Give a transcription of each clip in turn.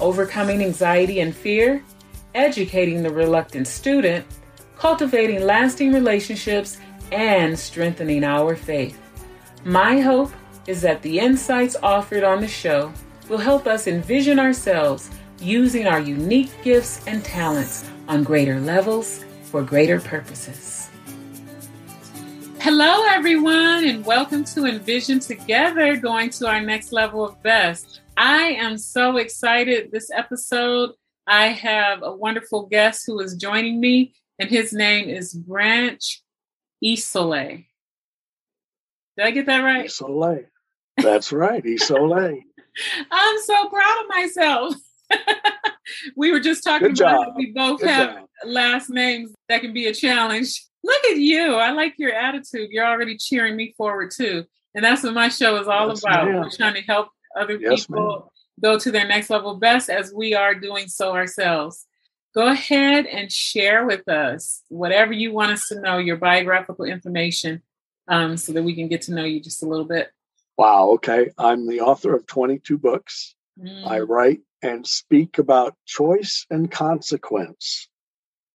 overcoming anxiety and fear, educating the reluctant student, cultivating lasting relationships, and strengthening our faith. My hope is that the insights offered on the show will help us envision ourselves using our unique gifts and talents on greater levels for greater purposes. Hello, everyone, and welcome to Envision Together, going to our next level of best. I am so excited this episode. I have a wonderful guest who is joining me, and his name is Branch Isole. Did I get that right? Isole. That's right, Isole. I'm so proud of myself. we were just talking Good about we both Good have job. last names that can be a challenge. Look at you. I like your attitude. You're already cheering me forward too. And that's what my show is all Yes, about. ma'am. We're trying to help other Yes, people go to their next level best as we are doing so ourselves. Go ahead and share with us whatever you want us to know, your biographical information, um, so that we can get to know you just a little bit. Wow. Okay. I'm the author of 22 books. Mm, I write and speak about choice and consequence.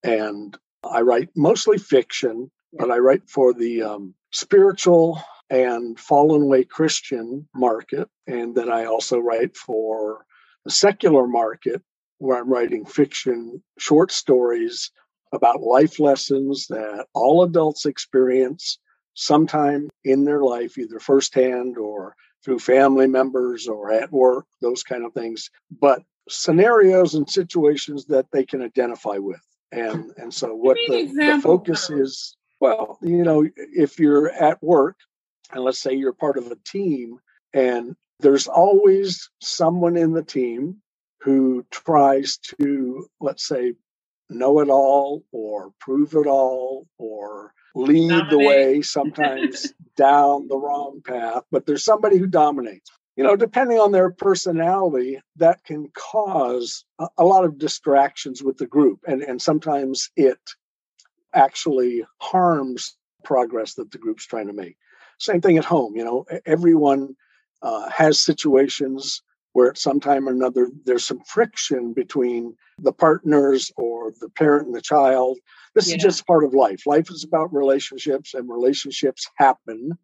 And I write mostly fiction, but I write for the um, spiritual and fallen away Christian market. And then I also write for the secular market, where I'm writing fiction, short stories about life lessons that all adults experience sometime in their life, either firsthand or through family members or at work, those kind of things. But scenarios and situations that they can identify with. And and so what the, the focus is, well, you know, if you're at work and let's say you're part of a team and there's always someone in the team who tries to, let's say, know it all or prove it all or lead the way, sometimes down the wrong path, but there's somebody who dominates. You know, depending on their personality, that can cause a, a lot of distractions with the group. And, and sometimes it actually harms progress that the group's trying to make. Same thing at home. You know, everyone uh, has situations where at some time or another there's some friction between the partners or the parent and the child. This Yeah. is just part of life. Life is about relationships, and relationships happen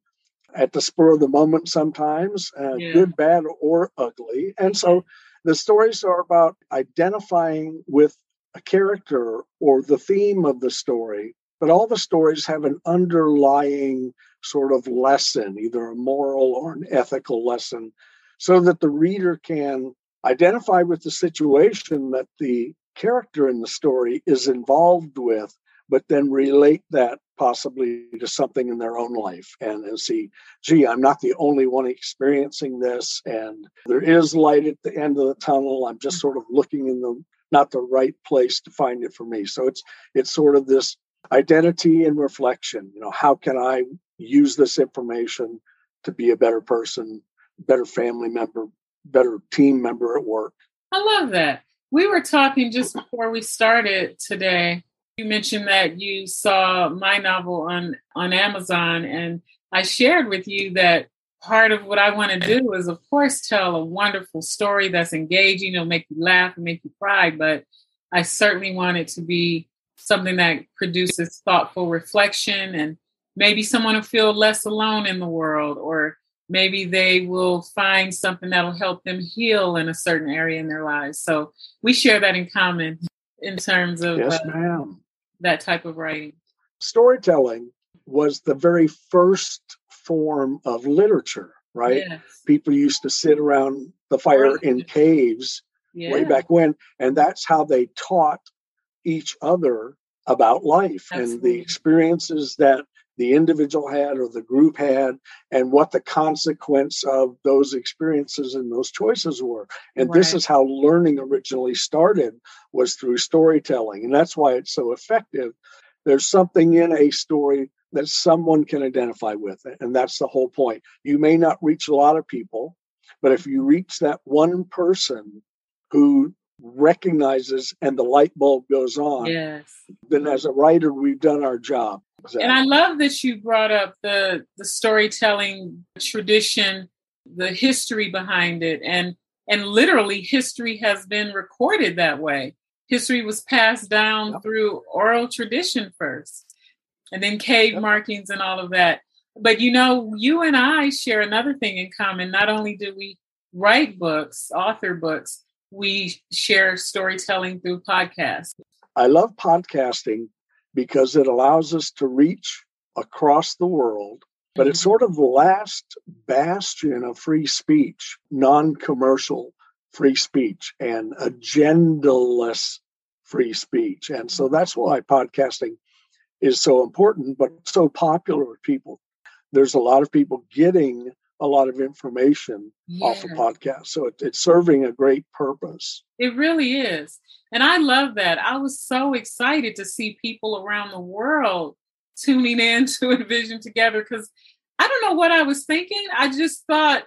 at the spur of the moment sometimes, uh, Yeah. good, bad, or ugly. And so the stories are about identifying with a character or the theme of the story, but all the stories have an underlying sort of lesson, either a moral or an ethical lesson, so that the reader can identify with the situation that the character in the story is involved with, but then relate that possibly to something in their own life and, and see, gee, I'm not the only one experiencing this, and there is light at the end of the tunnel. I'm just sort of looking in the not the right place to find it for me. So it's it's sort of this identity and reflection. You know, how can I use this information to be a better person, better family member, better team member at work? I love that. We were talking just before we started today. You mentioned that you saw my novel on on Amazon, and I shared with you that part of what I want to do is, of course, tell a wonderful story that's engaging. It'll make you laugh and make you cry, but I certainly want it to be something that produces thoughtful reflection and maybe someone will feel less alone in the world or maybe they will find something that'll help them heal in a certain area in their lives. So we share that in common in terms of Yes, uh, ma'am. that type of writing. Storytelling was the very first form of literature, right? Yes. People used to sit around the fire in caves Yeah. way back when, and that's how they taught each other about life and the experiences that the individual had or the group had and what the consequence of those experiences and those choices were and right. this is how learning originally started was through storytelling and that's why it's so effective there's something in a story that someone can identify with it and that's the whole point you may not reach a lot of people but if you mm-hmm. reach that one person who recognizes and the light bulb goes on, yes. then as a writer, we've done our job. Exactly. And I love that you brought up the the storytelling tradition, the history behind it, and and literally history has been recorded that way. History was passed down yep. through oral tradition first, and then cave yep. markings and all of that. But you know, you and I share another thing in common. Not only do we write books, author books, we share storytelling through podcasts. I love podcasting because it allows us to reach across the world, but it's mm-hmm. sort of the last bastion of free speech, non commercial free speech, and agendaless free speech. And so that's why podcasting is so important, but so popular with people. There's a lot of people getting a lot of information yeah. off a podcast. So it, it's serving a great purpose. It really is. And I love that. I was so excited to see people around the world tuning in to Envision Together because I don't know what I was thinking. I just thought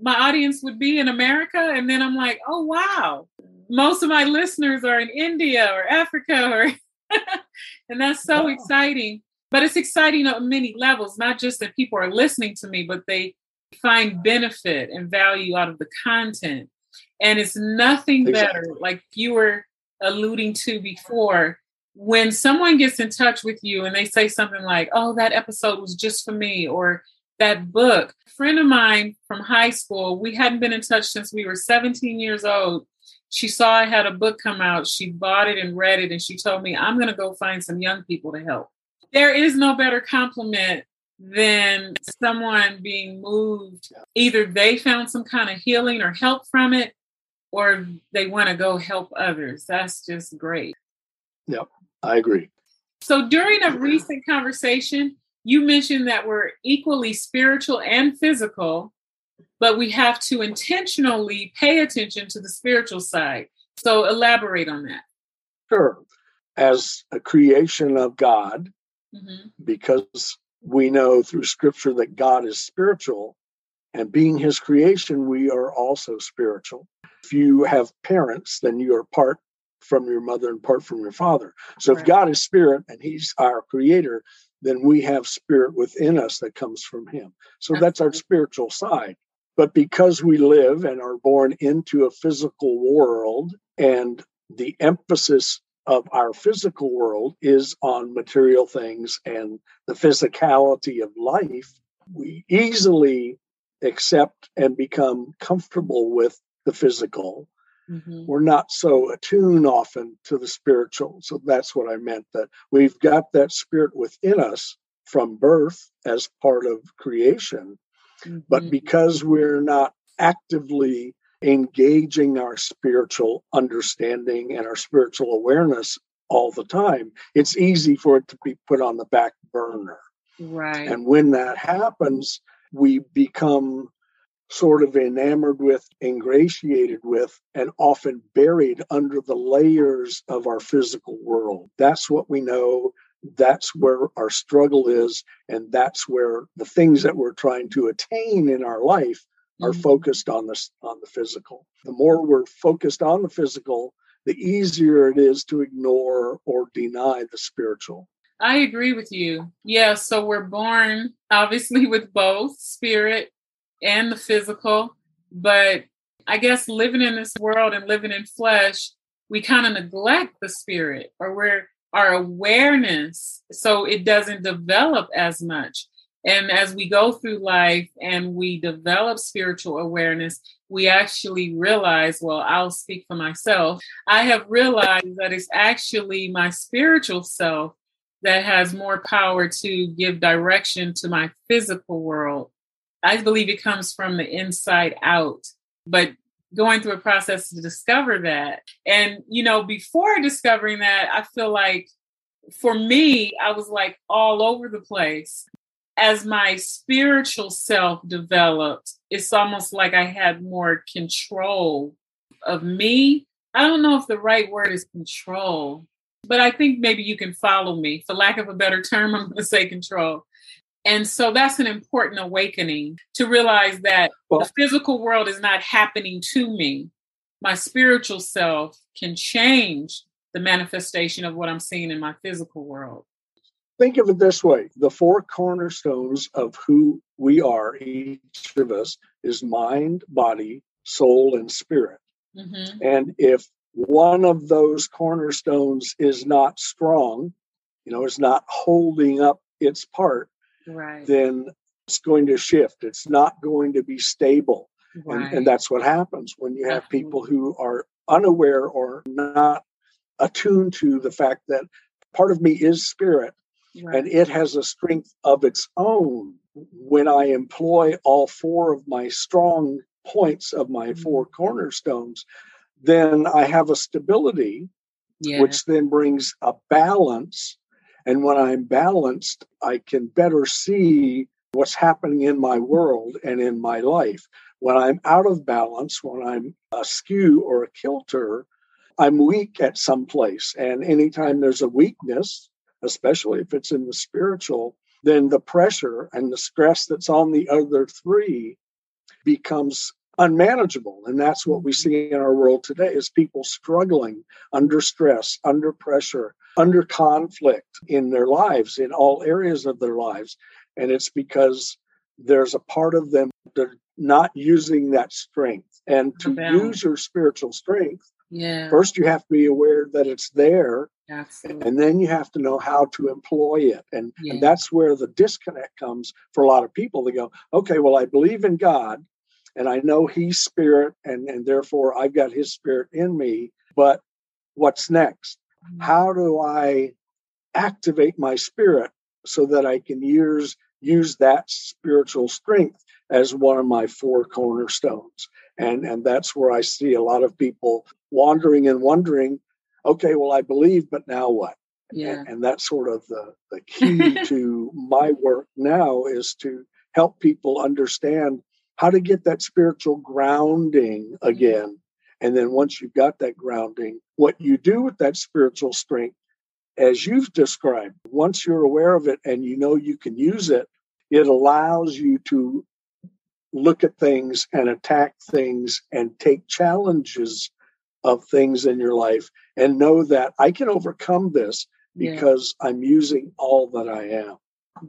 my audience would be in America. And then I'm like, oh, wow. Most of my listeners are in India or Africa or and that's so wow. exciting. But it's exciting on many levels, not just that people are listening to me, but they find benefit and value out of the content. And it's nothing exactly. better, like you were alluding to before, when someone gets in touch with you and they say something like, oh, that episode was just for me, or that book. A friend of mine from high school, we hadn't been in touch since we were 17 years old. She saw I had a book come out. She bought it and read it, and she told me, I'm going to go find some young people to help. There is no better compliment than someone being moved. Either they found some kind of healing or help from it, or they want to go help others. That's just great. Yep, I agree. So during a recent conversation, you mentioned that we're equally spiritual and physical, but we have to intentionally pay attention to the spiritual side. So elaborate on that. Sure. As a creation of God, mm-hmm. because we know through scripture that God is spiritual, and being his creation, we are also spiritual. If you have parents, then you are part from your mother and part from your father. So right. if God is spirit and he's our creator, then we have spirit within us that comes from him. So that's our spiritual side. But because we live and are born into a physical world and the emphasis of our physical world is on material things and the physicality of life, we easily accept and become comfortable with the physical. Mm-hmm. We're not so attuned often to the spiritual. So that's what I meant that we've got that spirit within us from birth as part of creation. Mm-hmm. But because we're not actively engaging our spiritual understanding and our spiritual awareness all the time, it's easy for it to be put on the back burner. Right. And when that happens, we become sort of enamored with, ingratiated with, and often buried under the layers of our physical world. That's what we know. That's where our struggle is. And that's where the things that we're trying to attain in our life are mm-hmm. focused on this on the physical. The more we're focused on the physical, the easier it is to ignore or deny the spiritual. I agree with you. Yeah, so we're born obviously with both spirit and the physical, but I guess living in this world and living in flesh, we kind of neglect the spirit or we're our awareness so it doesn't develop as much. And as we go through life and we develop spiritual awareness, we actually realize, well, I'll speak for myself. I have realized that it's actually my spiritual self that has more power to give direction to my physical world. I believe it comes from the inside out. But going through a process to discover that. And, you know, before discovering that, I feel like for me, I was like all over the place. As my spiritual self developed, it's almost like I had more control of me. I don't know if the right word is control, but I think maybe you can follow me. For lack of a better term, I'm going to say control. And so that's an important awakening to realize that well, the physical world is not happening to me. My spiritual self can change the manifestation of what I'm seeing in my physical world. Think of it this way the four cornerstones of who we are, each of us, is mind, body, soul, and spirit. Mm-hmm. And if one of those cornerstones is not strong, you know, is not holding up its part, right. then it's going to shift. It's not going to be stable. Right. And, and, that's what happens when you have people who are unaware or not attuned to the fact that part of me is spirit right. and it has a strength of its own. When I employ all four of my strong points of my mm-hmm. four cornerstones, then I have a stability, yeah. which then brings a balance and when I'm balanced, I can better see what's happening in my world and in my life. When I'm out of balance, when I'm askew or a kilter, I'm weak at some place. And anytime there's a weakness, especially if it's in the spiritual, then the pressure and the stress that's on the other three becomes unmanageable. And that's what we see in our world today is people struggling under stress under pressure under conflict in their lives in all areas of their lives. And it's because there's a part of them they're not using that strength. And to use your spiritual strength yeah first you have to be aware that it's there Absolutely. and then you have to know how to employ it and, yeah. and that's where the disconnect comes for a lot of people they go okay well i believe in god and I know he's spirit and, and therefore I've got his spirit in me. But what's next? Mm-hmm. How do I activate my spirit so that I can use use that spiritual strength as one of my four cornerstones? And and that's where I see a lot of people wandering and wondering, okay, well I believe, but now what? Yeah. And, and that's sort of the, the key to my work now is to help people understand how to get that spiritual grounding mm-hmm. again. And then once you've got that grounding, what you do with that spiritual strength, as you've described, once you're aware of it and you know you can use it, it allows you to look at things and attack things and take challenges of things in your life and know that I can overcome this because yeah. I'm using all that I am.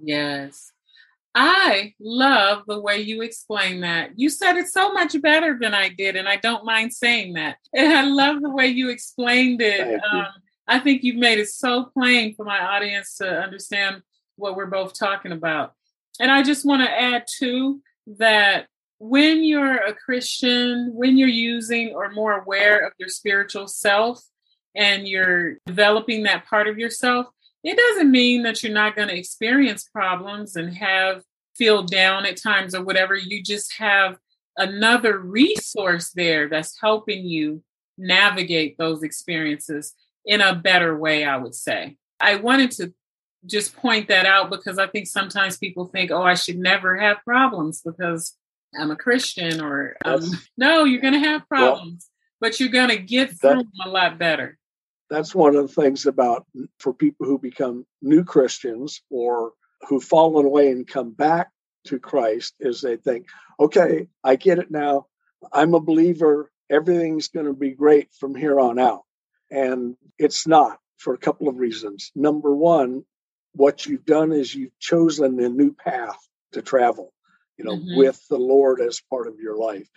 Yes. I love the way you explain that. You said it so much better than I did, and I don't mind saying that. And I love the way you explained it. Um, I think you've made it so plain for my audience to understand what we're both talking about. And I just want to add too that when you're a Christian, when you're using or more aware of your spiritual self and you're developing that part of yourself, it doesn't mean that you're not going to experience problems and have feel down at times or whatever. You just have another resource there that's helping you navigate those experiences in a better way, I would say. I wanted to just point that out because I think sometimes people think, oh, I should never have problems because I'm a Christian or um, no, you're going to have problems, well, but you're going to get through them a lot better that's one of the things about for people who become new Christians or who've fallen away and come back to Christ is they think, okay, I get it now. I'm a believer. Everything's going to be great from here on out. And it's not for a couple of reasons. Number one, what you've done is you've chosen a new path to travel, you know, mm-hmm. with the Lord as part of your life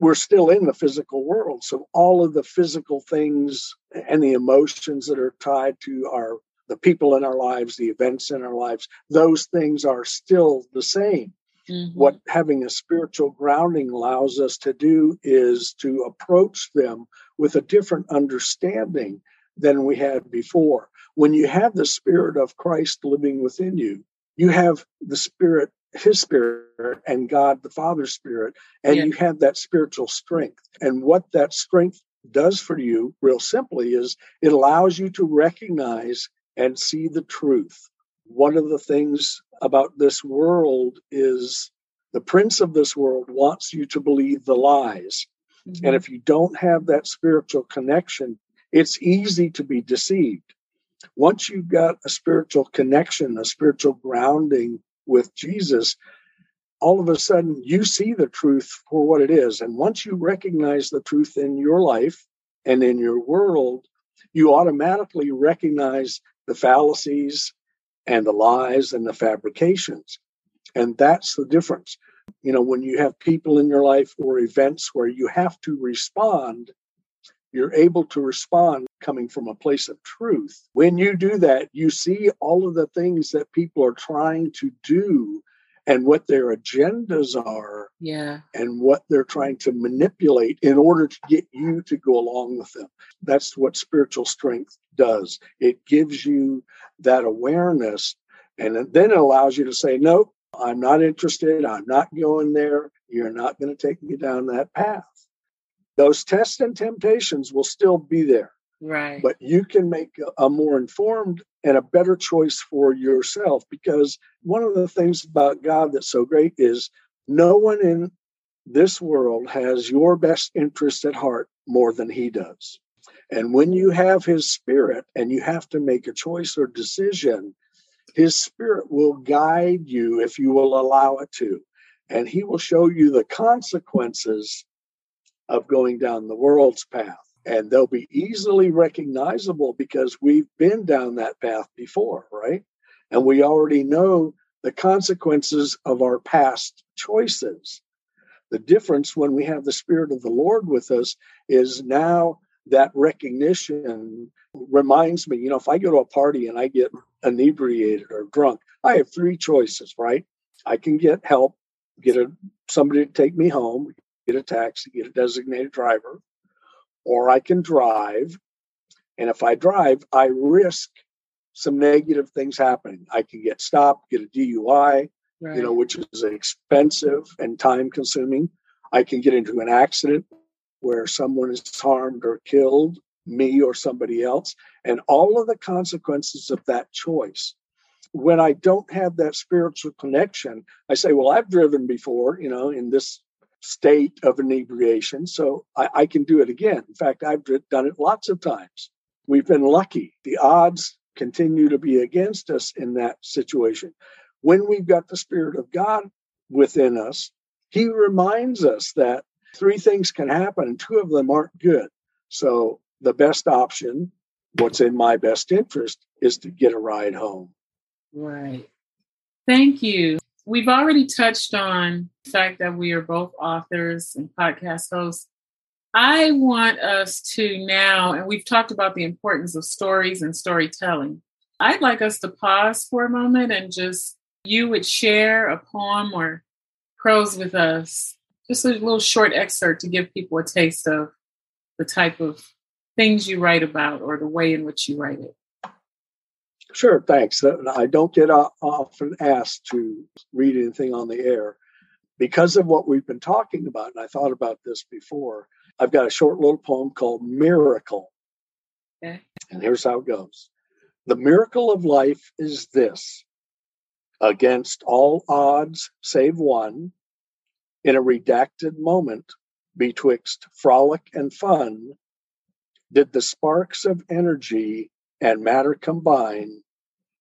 we're still in the physical world. So all of the physical things and the emotions that are tied to our the people in our lives, the events in our lives, those things are still the same. Mm-hmm. What having a spiritual grounding allows us to do is to approach them with a different understanding than we had before. When you have the Spirit of Christ living within you, you have the Spirit his spirit and God the Father's spirit, and yeah. you have that spiritual strength. And what that strength does for you, real simply, is it allows you to recognize and see the truth. One of the things about this world is the prince of this world wants you to believe the lies. Mm-hmm. And if you don't have that spiritual connection, it's easy to be deceived. Once you've got a spiritual connection, a spiritual grounding with Jesus, all of a sudden you see the truth for what it is. And once you recognize the truth in your life and in your world, you automatically recognize the fallacies and the lies and the fabrications. And that's the difference. You know, when you have people in your life or events where you have to respond, you're able to respond coming from a place of truth. When you do that, you see all of the things that people are trying to do and what their agendas are yeah. and what they're trying to manipulate in order to get you to go along with them. That's what spiritual strength does. It gives you that awareness and then it allows you to say no i'm not interested. I'm not going there. You're not going to take me down that path those tests and temptations will still be there right but you can make a, more informed and a better choice for yourself. Because one of the things about God that's so great is no one in this world has your best interest at heart more than He does. And when you have His Spirit and you have to make a choice or decision, His Spirit will guide you if you will allow it to. And He will show you the consequences of going down the world's path and they'll be easily recognizable because we've been down that path before, right? And we already know the consequences of our past choices. The difference when we have the Spirit of the Lord with us is now that recognition reminds me, you know, if I go to a party and I get inebriated or drunk, I have three choices, right? I can get help, get a somebody to take me home, get a taxi, get a designated driver, or I can drive. And if I drive, I risk some negative things happening. I can get stopped, get a DUI, right. you know, which is expensive and time consuming. I can get into an accident where someone is harmed or killed, me or somebody else, and all of the consequences of that choice. When I don't have that spiritual connection, I say, Well, I've driven before, you know, in this state of inebriation. So I, I, can do it again. In fact, I've done it lots of times. We've been lucky. The odds continue to be against us in that situation. When we've got the Spirit of God within us, He reminds us that three things can happen and two of them aren't good. So the best option, what's in my best interest, is to get a ride home. Right. Thank you. We've already touched on the fact that we are both authors and podcast hosts. I want us to now, and we've talked about the importance of stories and storytelling. I'd like us to pause for a moment and just you would share a poem or prose with us, just a little short excerpt to give people a taste of the type of things you write about or the way in which you write it. Sure, thanks. Uh, I don't get often asked to read anything on the air because of what we've been talking about. And I thought about this before. I've got a short little poem called Miracle. Okay. And here's how it goes The miracle of life is this against all odds save one, in a redacted moment betwixt frolic and fun, did the sparks of energy and matter combine,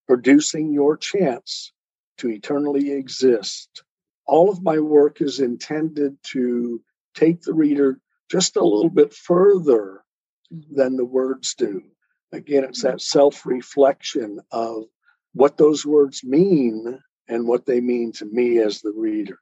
producing your chance to eternally exist. All of my work is intended to take the reader just a little bit further mm-hmm. than the words do. Again, it's mm-hmm. that self reflection of what those words mean and what they mean to me as the reader.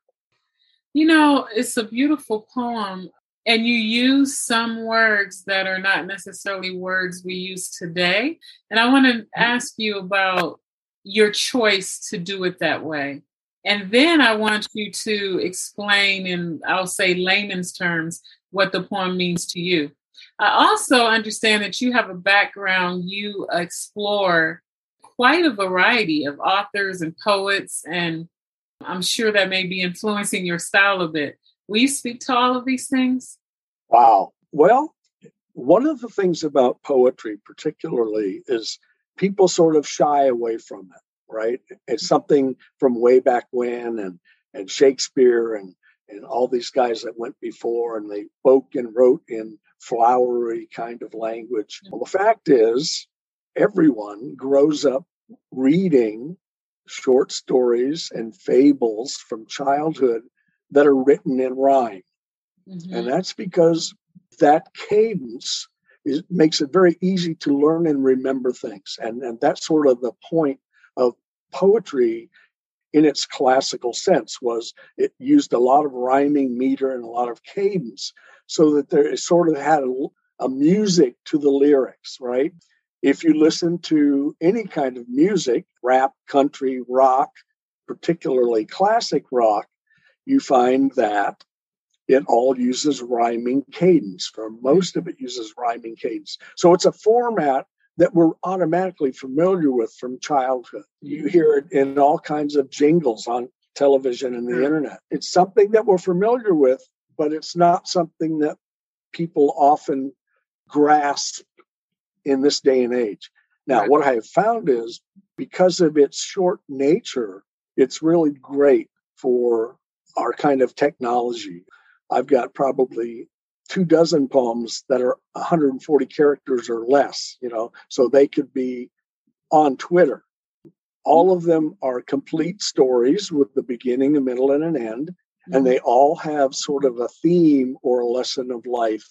You know, it's a beautiful poem and you use some words that are not necessarily words we use today. And I want to ask you about your choice to do it that way. And then I want you to explain in, I'll say, layman's terms, what the poem means to you. I also understand that you have a background, you explore quite a variety of authors and poets, and I'm sure that may be influencing your style a bit. Will you speak to all of these things? Wow. Well, one of the things about poetry, particularly, is people sort of shy away from it, right? It's mm-hmm. something from way back when and and Shakespeare and and all these guys that went before and they spoke and wrote in flowery kind of language. Well, the fact is, everyone grows up reading short stories and fables from childhood that are written in rhyme. Mm-hmm. And that's because that cadence is, makes it very easy to learn and remember things. And, and that's sort of the point of poetry in its classical sense was it used a lot of rhyming meter and a lot of cadence so that there it sort of had a, a music to the lyrics right if you listen to any kind of music rap country rock particularly classic rock you find that it all uses rhyming cadence, or most of it uses rhyming cadence. So it's a format that we're automatically familiar with from childhood. You hear it in all kinds of jingles on television and the hmm. internet. It's something that we're familiar with, but it's not something that people often grasp in this day and age. Now, right. what I have found is because of its short nature, it's really great for our kind of technology. I've got probably two dozen poems that are 140 characters or less, you know, so they could be on Twitter. All of them are complete stories with the beginning, a middle, and an end, and mm-hmm. they all have sort of a theme or a lesson of life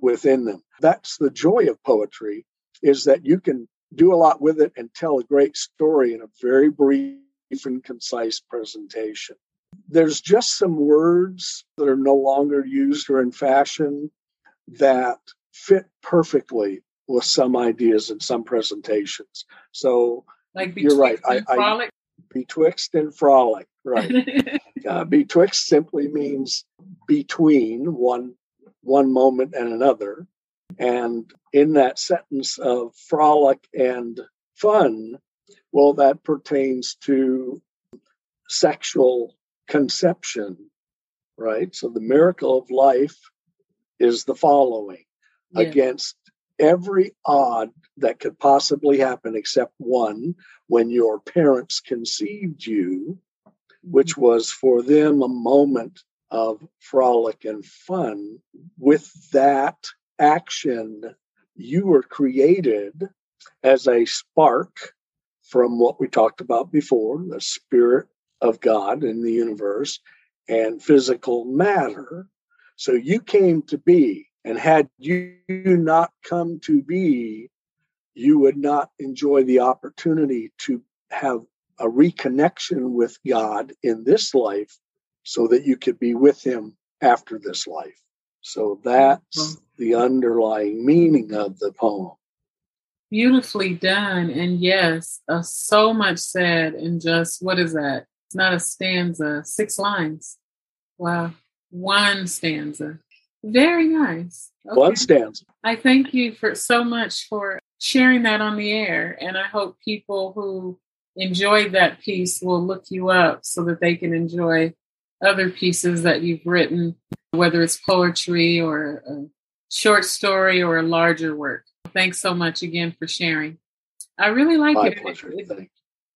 within them. That's the joy of poetry is that you can do a lot with it and tell a great story in a very brief and concise presentation there's just some words that are no longer used or in fashion that fit perfectly with some ideas and some presentations. So like you're right. I, I, betwixt and frolic, right? uh, betwixt simply means between one one moment and another, and in that sentence of frolic and fun, well, that pertains to sexual conception, right? So the miracle of life is the following yeah. against every odd that could possibly happen except one when your parents conceived you, which mm-hmm. was for them a moment of frolic and fun. With that action, you were created as a spark from what we talked about before the spirit of God in the universe and physical matter. So you came to be, and had you not come to be, you would not enjoy the opportunity to have a reconnection with God in this life so that you could be with Him after this life. So that's the underlying meaning of the poem. Beautifully done. And yes, uh, so much said in just what is that? It's not a stanza, six lines. Wow. One stanza. Very nice. Okay. One stanza. I thank you for so much for sharing that on the air. And I hope people who enjoyed that piece will look you up so that they can enjoy other pieces that you've written, whether it's poetry or a short story or a larger work. Thanks so much again for sharing. I really like My it. Pleasure. It,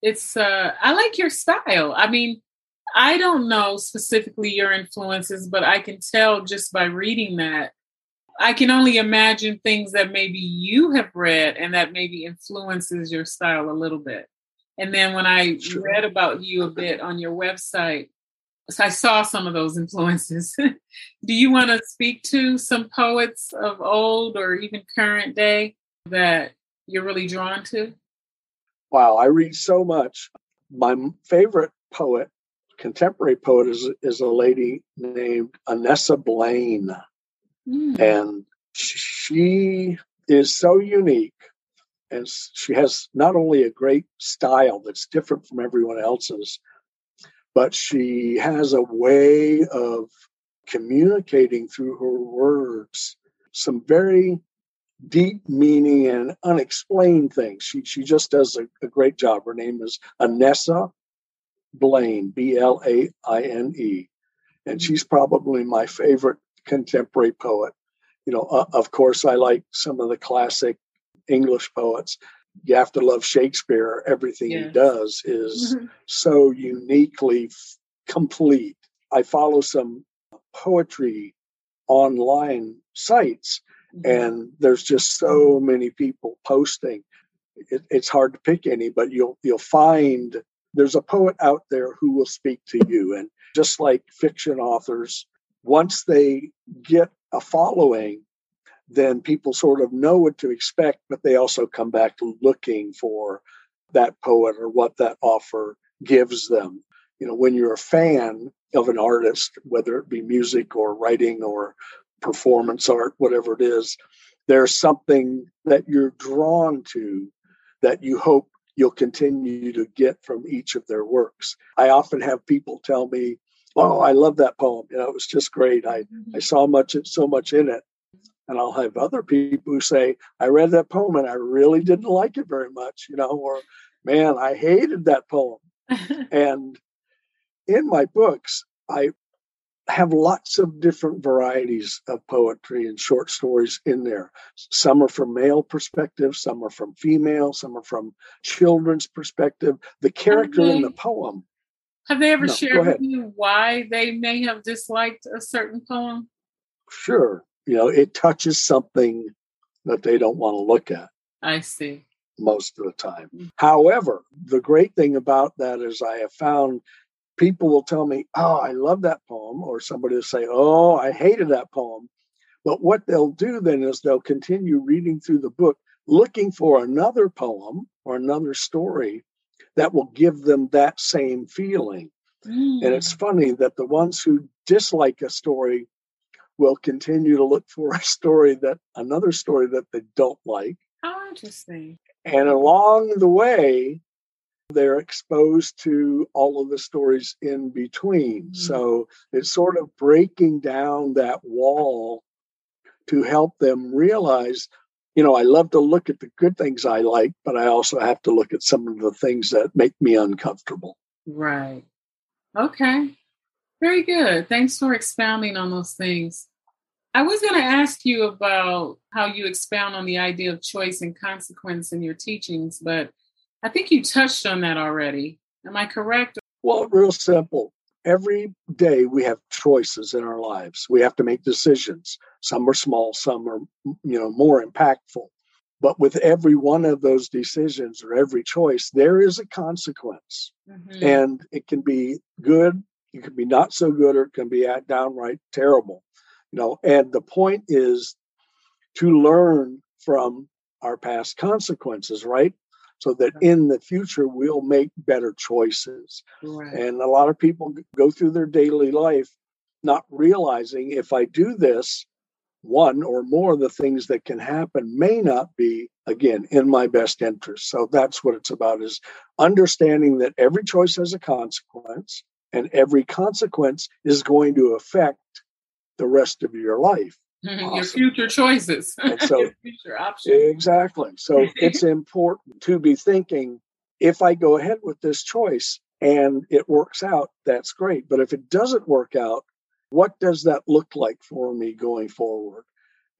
it's uh I like your style. I mean, I don't know specifically your influences, but I can tell just by reading that. I can only imagine things that maybe you have read and that maybe influences your style a little bit. And then when I read about you a bit on your website, I saw some of those influences. Do you want to speak to some poets of old or even current day that you're really drawn to? Wow, I read so much. My favorite poet, contemporary poet, is, is a lady named Anessa Blaine. Mm. And she is so unique. And she has not only a great style that's different from everyone else's, but she has a way of communicating through her words some very deep meaning and unexplained things. She she just does a, a great job. Her name is Anessa Blaine, B L A I N E, and she's probably my favorite contemporary poet. You know, uh, of course, I like some of the classic English poets. you have to love Shakespeare. Everything yes. he does is so uniquely f- complete. I follow some poetry online sites, mm-hmm. Mm-hmm. and there's just so many people posting. It, it's hard to pick any, but you'll you'll find there's a poet out there who will speak to you. And just like fiction authors, once they get a following, then people sort of know what to expect, but they also come back looking for that poet or what that offer gives them. You know, when you're a fan of an artist, whether it be music or writing or performance art, whatever it is, there's something that you're drawn to that you hope you'll continue to get from each of their works. I often have people tell me, "Oh, I love that poem. You know, it was just great. I I mm-hmm. saw much so much in it." And I'll have other people who say, I read that poem and I really didn't like it very much, you know, or man, I hated that poem. and in my books, I have lots of different varieties of poetry and short stories in there. Some are from male perspective, some are from female, some are from children's perspective. The character they, in the poem. Have they ever no, shared with you why they may have disliked a certain poem? Sure you know, it touches something that they don't want to look at. I see. Most of the time. Mm-hmm. However, the great thing about that is I have found people will tell me, Oh, I love that poem, or somebody will say, Oh, I hated that poem. But what they'll do then is they'll continue reading through the book looking for another poem or another story that will give them that same feeling. Mm. And it's funny that the ones who dislike a story will continue to look for a story that another story that they don't like. How interesting. And along the way, they're exposed to all of the stories in between. Mm-hmm. So it's sort of breaking down that wall to help them realize, you know, I love to look at the good things I like, but I also have to look at some of the things that make me uncomfortable. Right. Okay. Very good. Thanks for expounding on those things. I was going to ask you about how you expound on the idea of choice and consequence in your teachings, but I think you touched on that already. Am I correct? Well, real simple. Every day we have choices in our lives. We have to make decisions. Some are small, some are you know more impactful. But with every one of those decisions or every choice, there is a consequence. Mm-hmm. And it can be good it can be not so good, or it can be downright terrible. You know, and the point is to learn from our past consequences, right? So that in the future we'll make better choices. Right. And a lot of people go through their daily life not realizing if I do this, one or more of the things that can happen may not be again in my best interest so that's what it's about is understanding that every choice has a consequence and every consequence is going to affect the rest of your life. Mm-hmm. Your future choices. so, future options. Exactly. So it's important to be thinking if I go ahead with this choice and it works out, that's great. But if it doesn't work out, what does that look like for me going forward?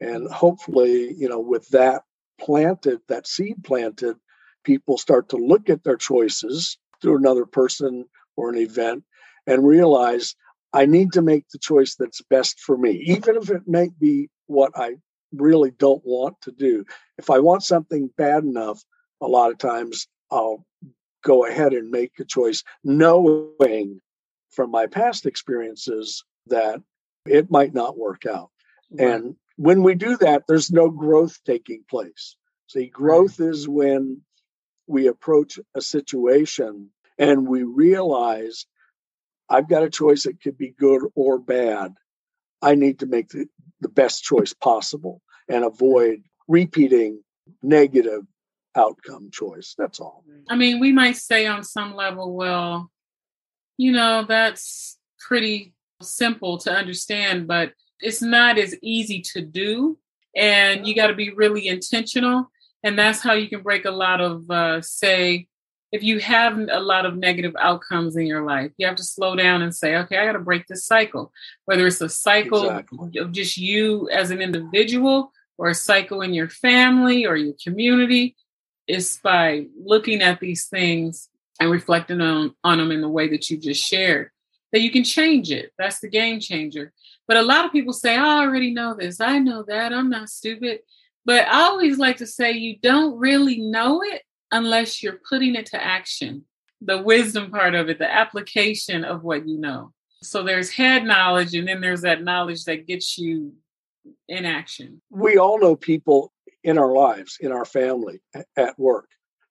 And hopefully, you know, with that planted, that seed planted, people start to look at their choices through another person or an event and realize I need to make the choice that's best for me, even if it may be what I really don't want to do. If I want something bad enough, a lot of times I'll go ahead and make a choice knowing from my past experiences that it might not work out. Right. And when we do that, there's no growth taking place. See, growth right. is when we approach a situation and we realize I've got a choice that could be good or bad. I need to make the, the best choice possible and avoid repeating negative outcome choice. That's all. I mean, we might say on some level, well, you know, that's pretty simple to understand, but it's not as easy to do. And you got to be really intentional. And that's how you can break a lot of, uh, say, if you have a lot of negative outcomes in your life, you have to slow down and say, okay, I got to break this cycle. Whether it's a cycle exactly. of just you as an individual or a cycle in your family or your community, it's by looking at these things and reflecting on, on them in the way that you just shared that you can change it. That's the game changer. But a lot of people say, oh, I already know this. I know that. I'm not stupid. But I always like to say, you don't really know it unless you're putting it to action. The wisdom part of it, the application of what you know. So there's head knowledge, and then there's that knowledge that gets you in action. We all know people in our lives, in our family, at work,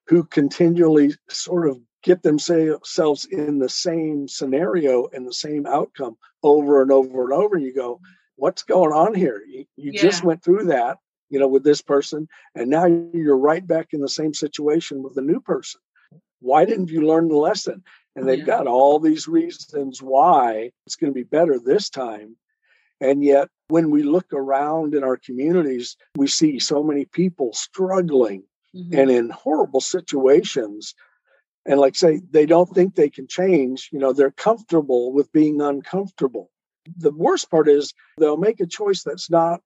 who continually sort of get themselves in the same scenario and the same outcome over and over and over. And You go, what's going on here? You, you yeah. just went through that, you know, with this person, and now you're right back in the same situation with a new person. Why didn't you learn the lesson? And they've yeah. got all these reasons why it's going to be better this time. And yet, when we look around in our communities, we see so many people struggling mm-hmm. and in horrible situations and like say they don't think they can change you know they're comfortable with being uncomfortable the worst part is they'll make a choice that's not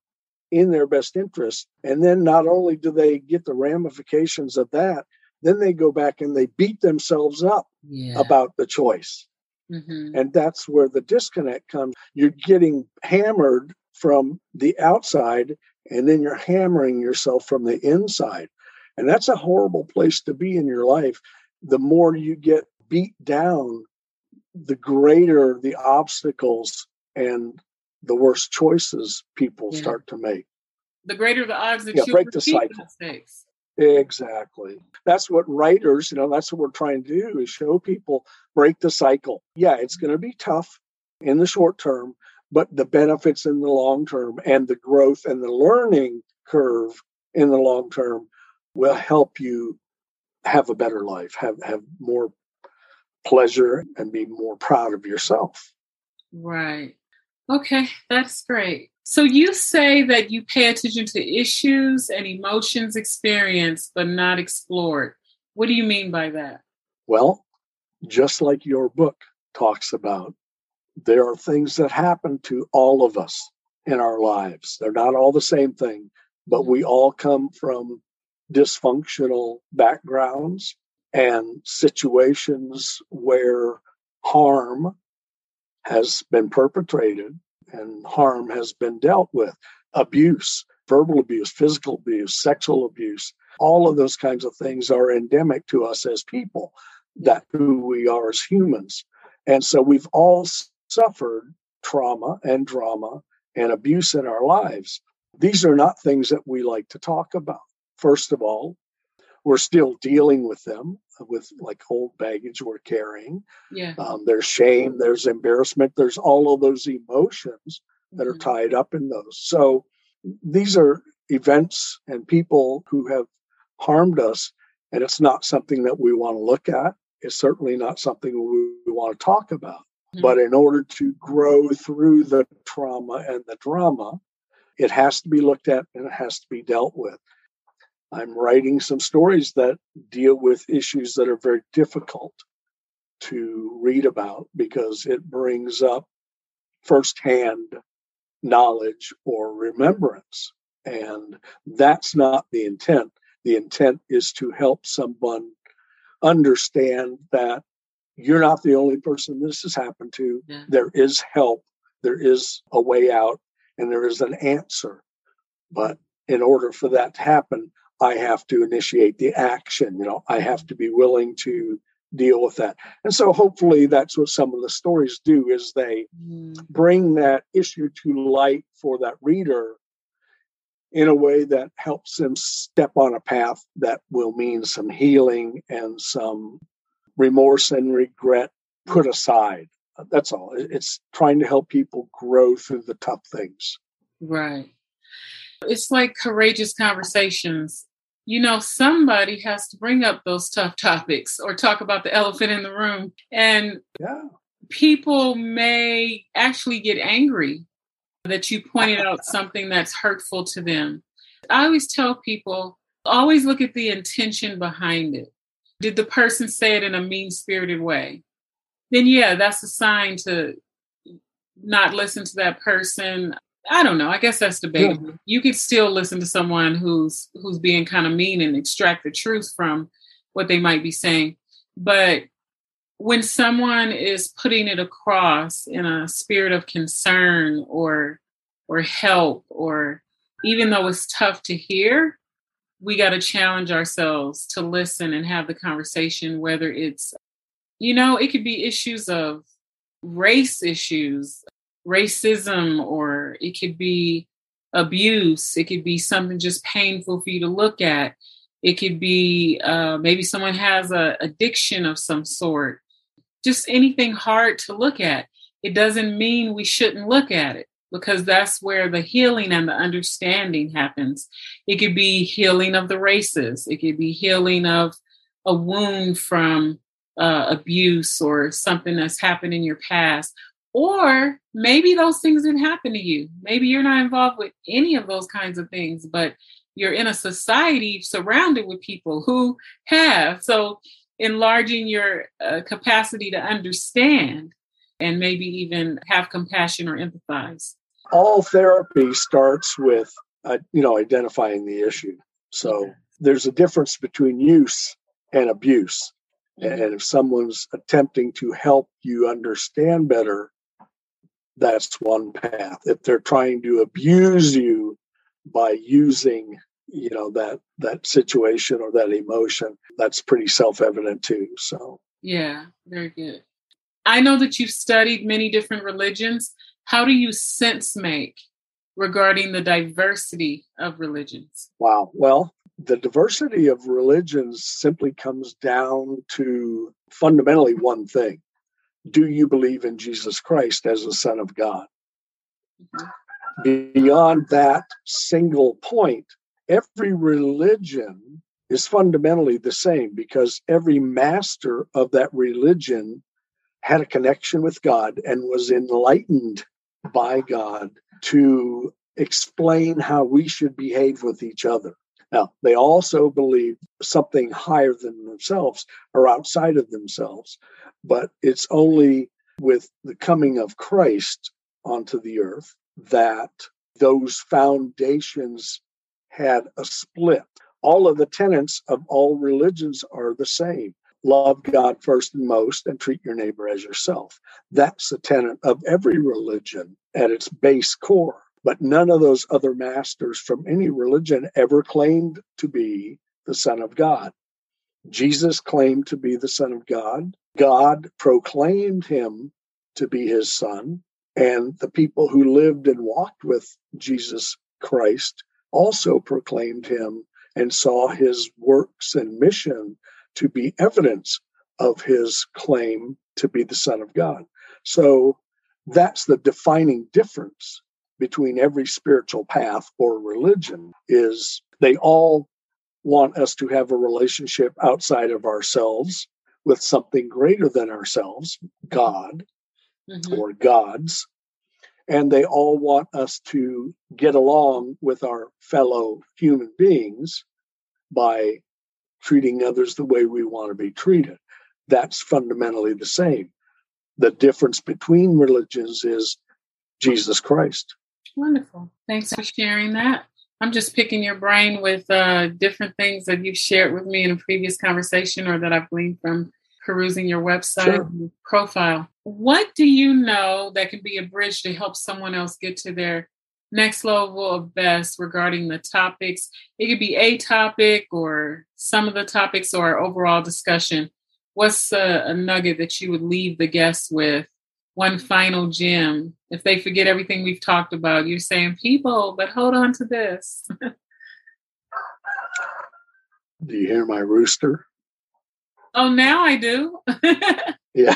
in their best interest. And then not only do they get the ramifications of that then they go back and they beat themselves up yeah. about the choice. Mm-hmm. and that's where the disconnect comes. You're getting hammered from the outside and then you're hammering yourself from the inside. And that's a horrible place to be in your life. The more you get beat down, the greater the obstacles and the worse choices people yeah. start to make. The greater the odds that yeah, you break the cycle. Mistakes. Exactly. That's what writers, you know, that's what we're trying to do is show people break the cycle. Yeah, it's going to be tough in the short term, but the benefits in the long term and the growth and the learning curve in the long term will help you have a better life, have have more pleasure and be more proud of yourself. Right. Okay, that's great. So you say that you pay attention to issues and emotions experienced but not explored. What do you mean by that? Well, just like your book talks about, there are things that happen to all of us in our lives. They're not all the same thing, but we all come from dysfunctional backgrounds and situations where harm has been perpetrated and harm has been dealt with. Abuse verbal abuse physical abuse sexual abuse all of those kinds of things are endemic to us as people that who we are as humans. And so we've all suffered trauma and drama and abuse in our lives. These are not things that we like to talk about. First of all. We're still dealing with them with like old baggage we're carrying. Yeah. Um, there's shame, there's embarrassment, there's all of those emotions that mm-hmm. are tied up in those. So these are events and people who have harmed us, and it's not something that we want to look at. It's certainly not something we, we want to talk about. Mm-hmm. But in order to grow through the trauma and the drama, it has to be looked at and it has to be dealt with. I'm writing some stories that deal with issues that are very difficult to read about because it brings up firsthand knowledge or remembrance. And that's not the intent. The intent is to help someone understand that you're not the only person this has happened to. Yeah. There is help, there is a way out, and there is an answer. But in order for that to happen, I have to initiate the action. You know, I have to be willing to deal with that. And so hopefully that's what some of the stories do is they mm. bring that issue to light for that reader in a way that helps them step on a path that will mean some healing and some remorse and regret put aside. That's all. It's trying to help people grow through the tough things. Right. It's like courageous conversations. You know, somebody has to bring up those tough topics or talk about the elephant in the room. And yeah. people may actually get angry that you pointed out something that's hurtful to them. I always tell people always look at the intention behind it. Did the person say it in a mean spirited way? Then, yeah, that's a sign to not listen to that person I don't know. I guess that's debatable. Yeah. You could still listen to someone who's who's being kind of mean and extract the truth from what they might be saying. But when someone is putting it across in a spirit of concern or or help or even though it's tough to hear, we got to challenge ourselves to listen and have the conversation whether it's you know, it could be issues of race issues, racism, or it could be abuse. It could be something just painful for you to look at. It could be uh, maybe someone has a addiction of some sort. Just anything hard to look at. It doesn't mean we shouldn't look at it because that's where the healing and the understanding happens. It could be healing of the races. It could be healing of a wound from uh, abuse or something that's happened in your past. Or maybe those things didn't happen to you. Maybe you're not involved with any of those kinds of things, but you're in a society surrounded with people who have. So, enlarging your uh, capacity to understand and maybe even have compassion or empathize. All therapy starts with, uh, you know, identifying the issue. So, okay. there's a difference between use and abuse. And if someone's attempting to help you understand better, that's one path. If they're trying to abuse you by using, you know, that that situation or that emotion, that's pretty self-evident too. So yeah, very good. I know that you've studied many different religions. How do you sense make regarding the diversity of religions? Wow. Well, the diversity of religions simply comes down to fundamentally one thing do you believe in Jesus Christ as the Son of God? Mm-hmm. Beyond that single point, every religion is fundamentally the same because every master of that religion had a connection with God and was enlightened by God to explain how we should behave with each other. Now, they also believe something higher than themselves or outside of themselves, but it's only with the coming of Christ onto the earth that those foundations had a split. All of the tenets of all religions are the same. Love God first and most and treat your neighbor as yourself. That's the tenet of every religion at its base core. But none of those other masters from any religion ever claimed to be the Son of God. Jesus claimed to be the Son of God. God proclaimed him to be his Son. And the people who lived and walked with Jesus Christ also proclaimed him and saw his works and mission to be evidence of his claim to be the Son of God. So that's the defining difference between every spiritual path or religion is they all want us to have a relationship outside of ourselves with something greater than ourselves, God mm-hmm. or gods. And they all want us to get along with our fellow human beings by treating others the way we want to be treated. That's fundamentally the same. The difference between religions is Jesus Christ. Wonderful. Thanks for sharing that. I'm just picking your brain with uh, different things that you've shared with me in a previous conversation or that I've gleaned from perusing your website sure. profile. What do you know that can be a bridge to help someone else get to their next level of best regarding the topics? It could be a topic or some of the topics or overall discussion. What's a, a nugget that you would leave the guests with one final gem. If they forget everything we've talked about, you're saying, people, but hold on to this. do you hear my rooster? Oh, now I do. yeah.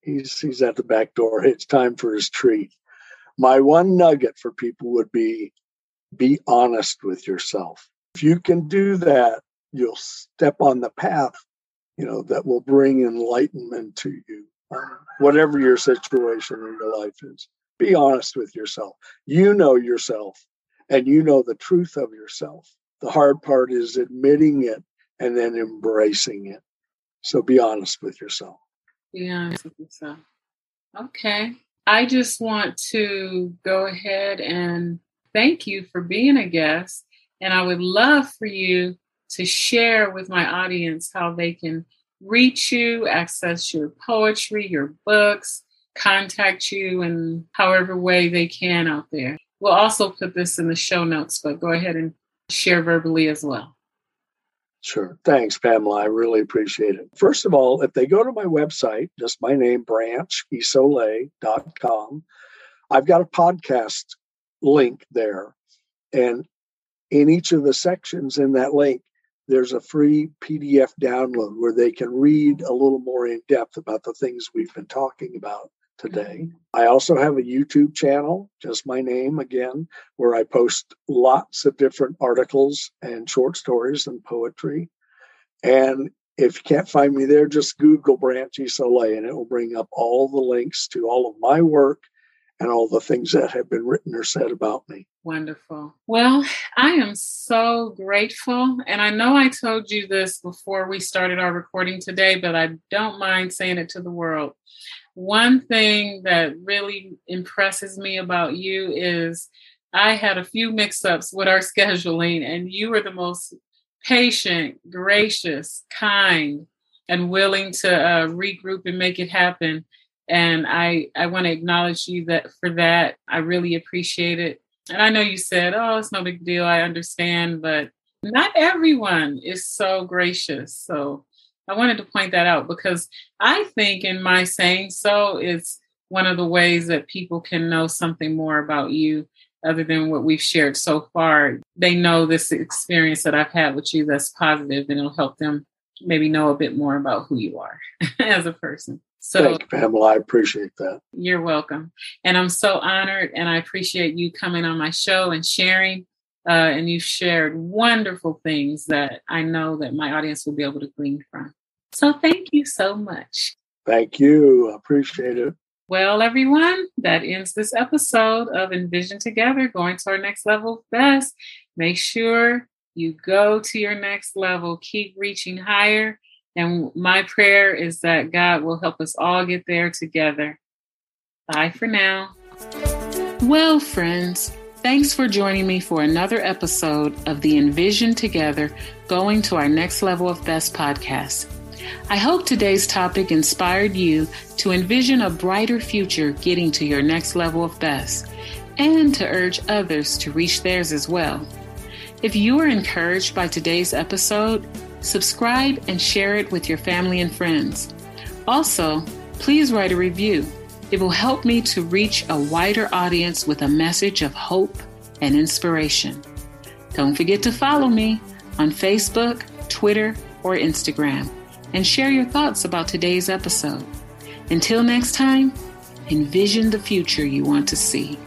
He's he's at the back door. It's time for his treat. My one nugget for people would be be honest with yourself. If you can do that, you'll step on the path, you know, that will bring enlightenment to you whatever your situation in your life is. Be honest with yourself. You know yourself and you know the truth of yourself. The hard part is admitting it and then embracing it. So be honest with yourself. Be honest with yourself. Okay. I just want to go ahead and thank you for being a guest. And I would love for you to share with my audience how they can reach you, access your poetry, your books, contact you in however way they can out there. We'll also put this in the show notes, but go ahead and share verbally as well. Sure. Thanks, Pamela. I really appreciate it. First of all, if they go to my website, just my name, branchisole.com, I've got a podcast link there. And in each of the sections in that link, there's a free PDF download where they can read a little more in depth about the things we've been talking about today. I also have a YouTube channel, just my name again, where I post lots of different articles and short stories and poetry. And if you can't find me there, just Google Branch Isole and it will bring up all the links to all of my work and all the things that have been written or said about me. Wonderful. Well, I am so grateful. And I know I told you this before we started our recording today, but I don't mind saying it to the world. One thing that really impresses me about you is I had a few mix ups with our scheduling, and you were the most patient, gracious, kind, and willing to uh, regroup and make it happen. And I, I want to acknowledge you that for that. I really appreciate it. And I know you said, "Oh, it's no big deal. I understand," but not everyone is so gracious. So I wanted to point that out because I think in my saying so is one of the ways that people can know something more about you other than what we've shared so far. They know this experience that I've had with you that's positive and it'll help them maybe know a bit more about who you are as a person. So, Thank you, Pamela. I appreciate that. You're welcome. And I'm so honored and I appreciate you coming on my show and sharing. Uh, and you've shared wonderful things that I know that my audience will be able to glean from. So thank you so much. Thank you. I appreciate it. Well, everyone, that ends this episode of Envision Together, going to our next level best. Make sure you go to your next level, keep reaching higher. And my prayer is that God will help us all get there together. Bye for now. Well, friends, thanks for joining me for another episode of the Envision Together, going to our next level of best podcast. I hope today's topic inspired you to envision a brighter future getting to your next level of best and to urge others to reach theirs as well. If you are encouraged by today's episode, subscribe and share it with your family and friends. Also, please write a review. It will help me to reach a wider audience with a message of hope and inspiration. Don't forget to follow me on Facebook, Twitter, or Instagram and share your thoughts about today's episode. Until next time, envision the future you want to see.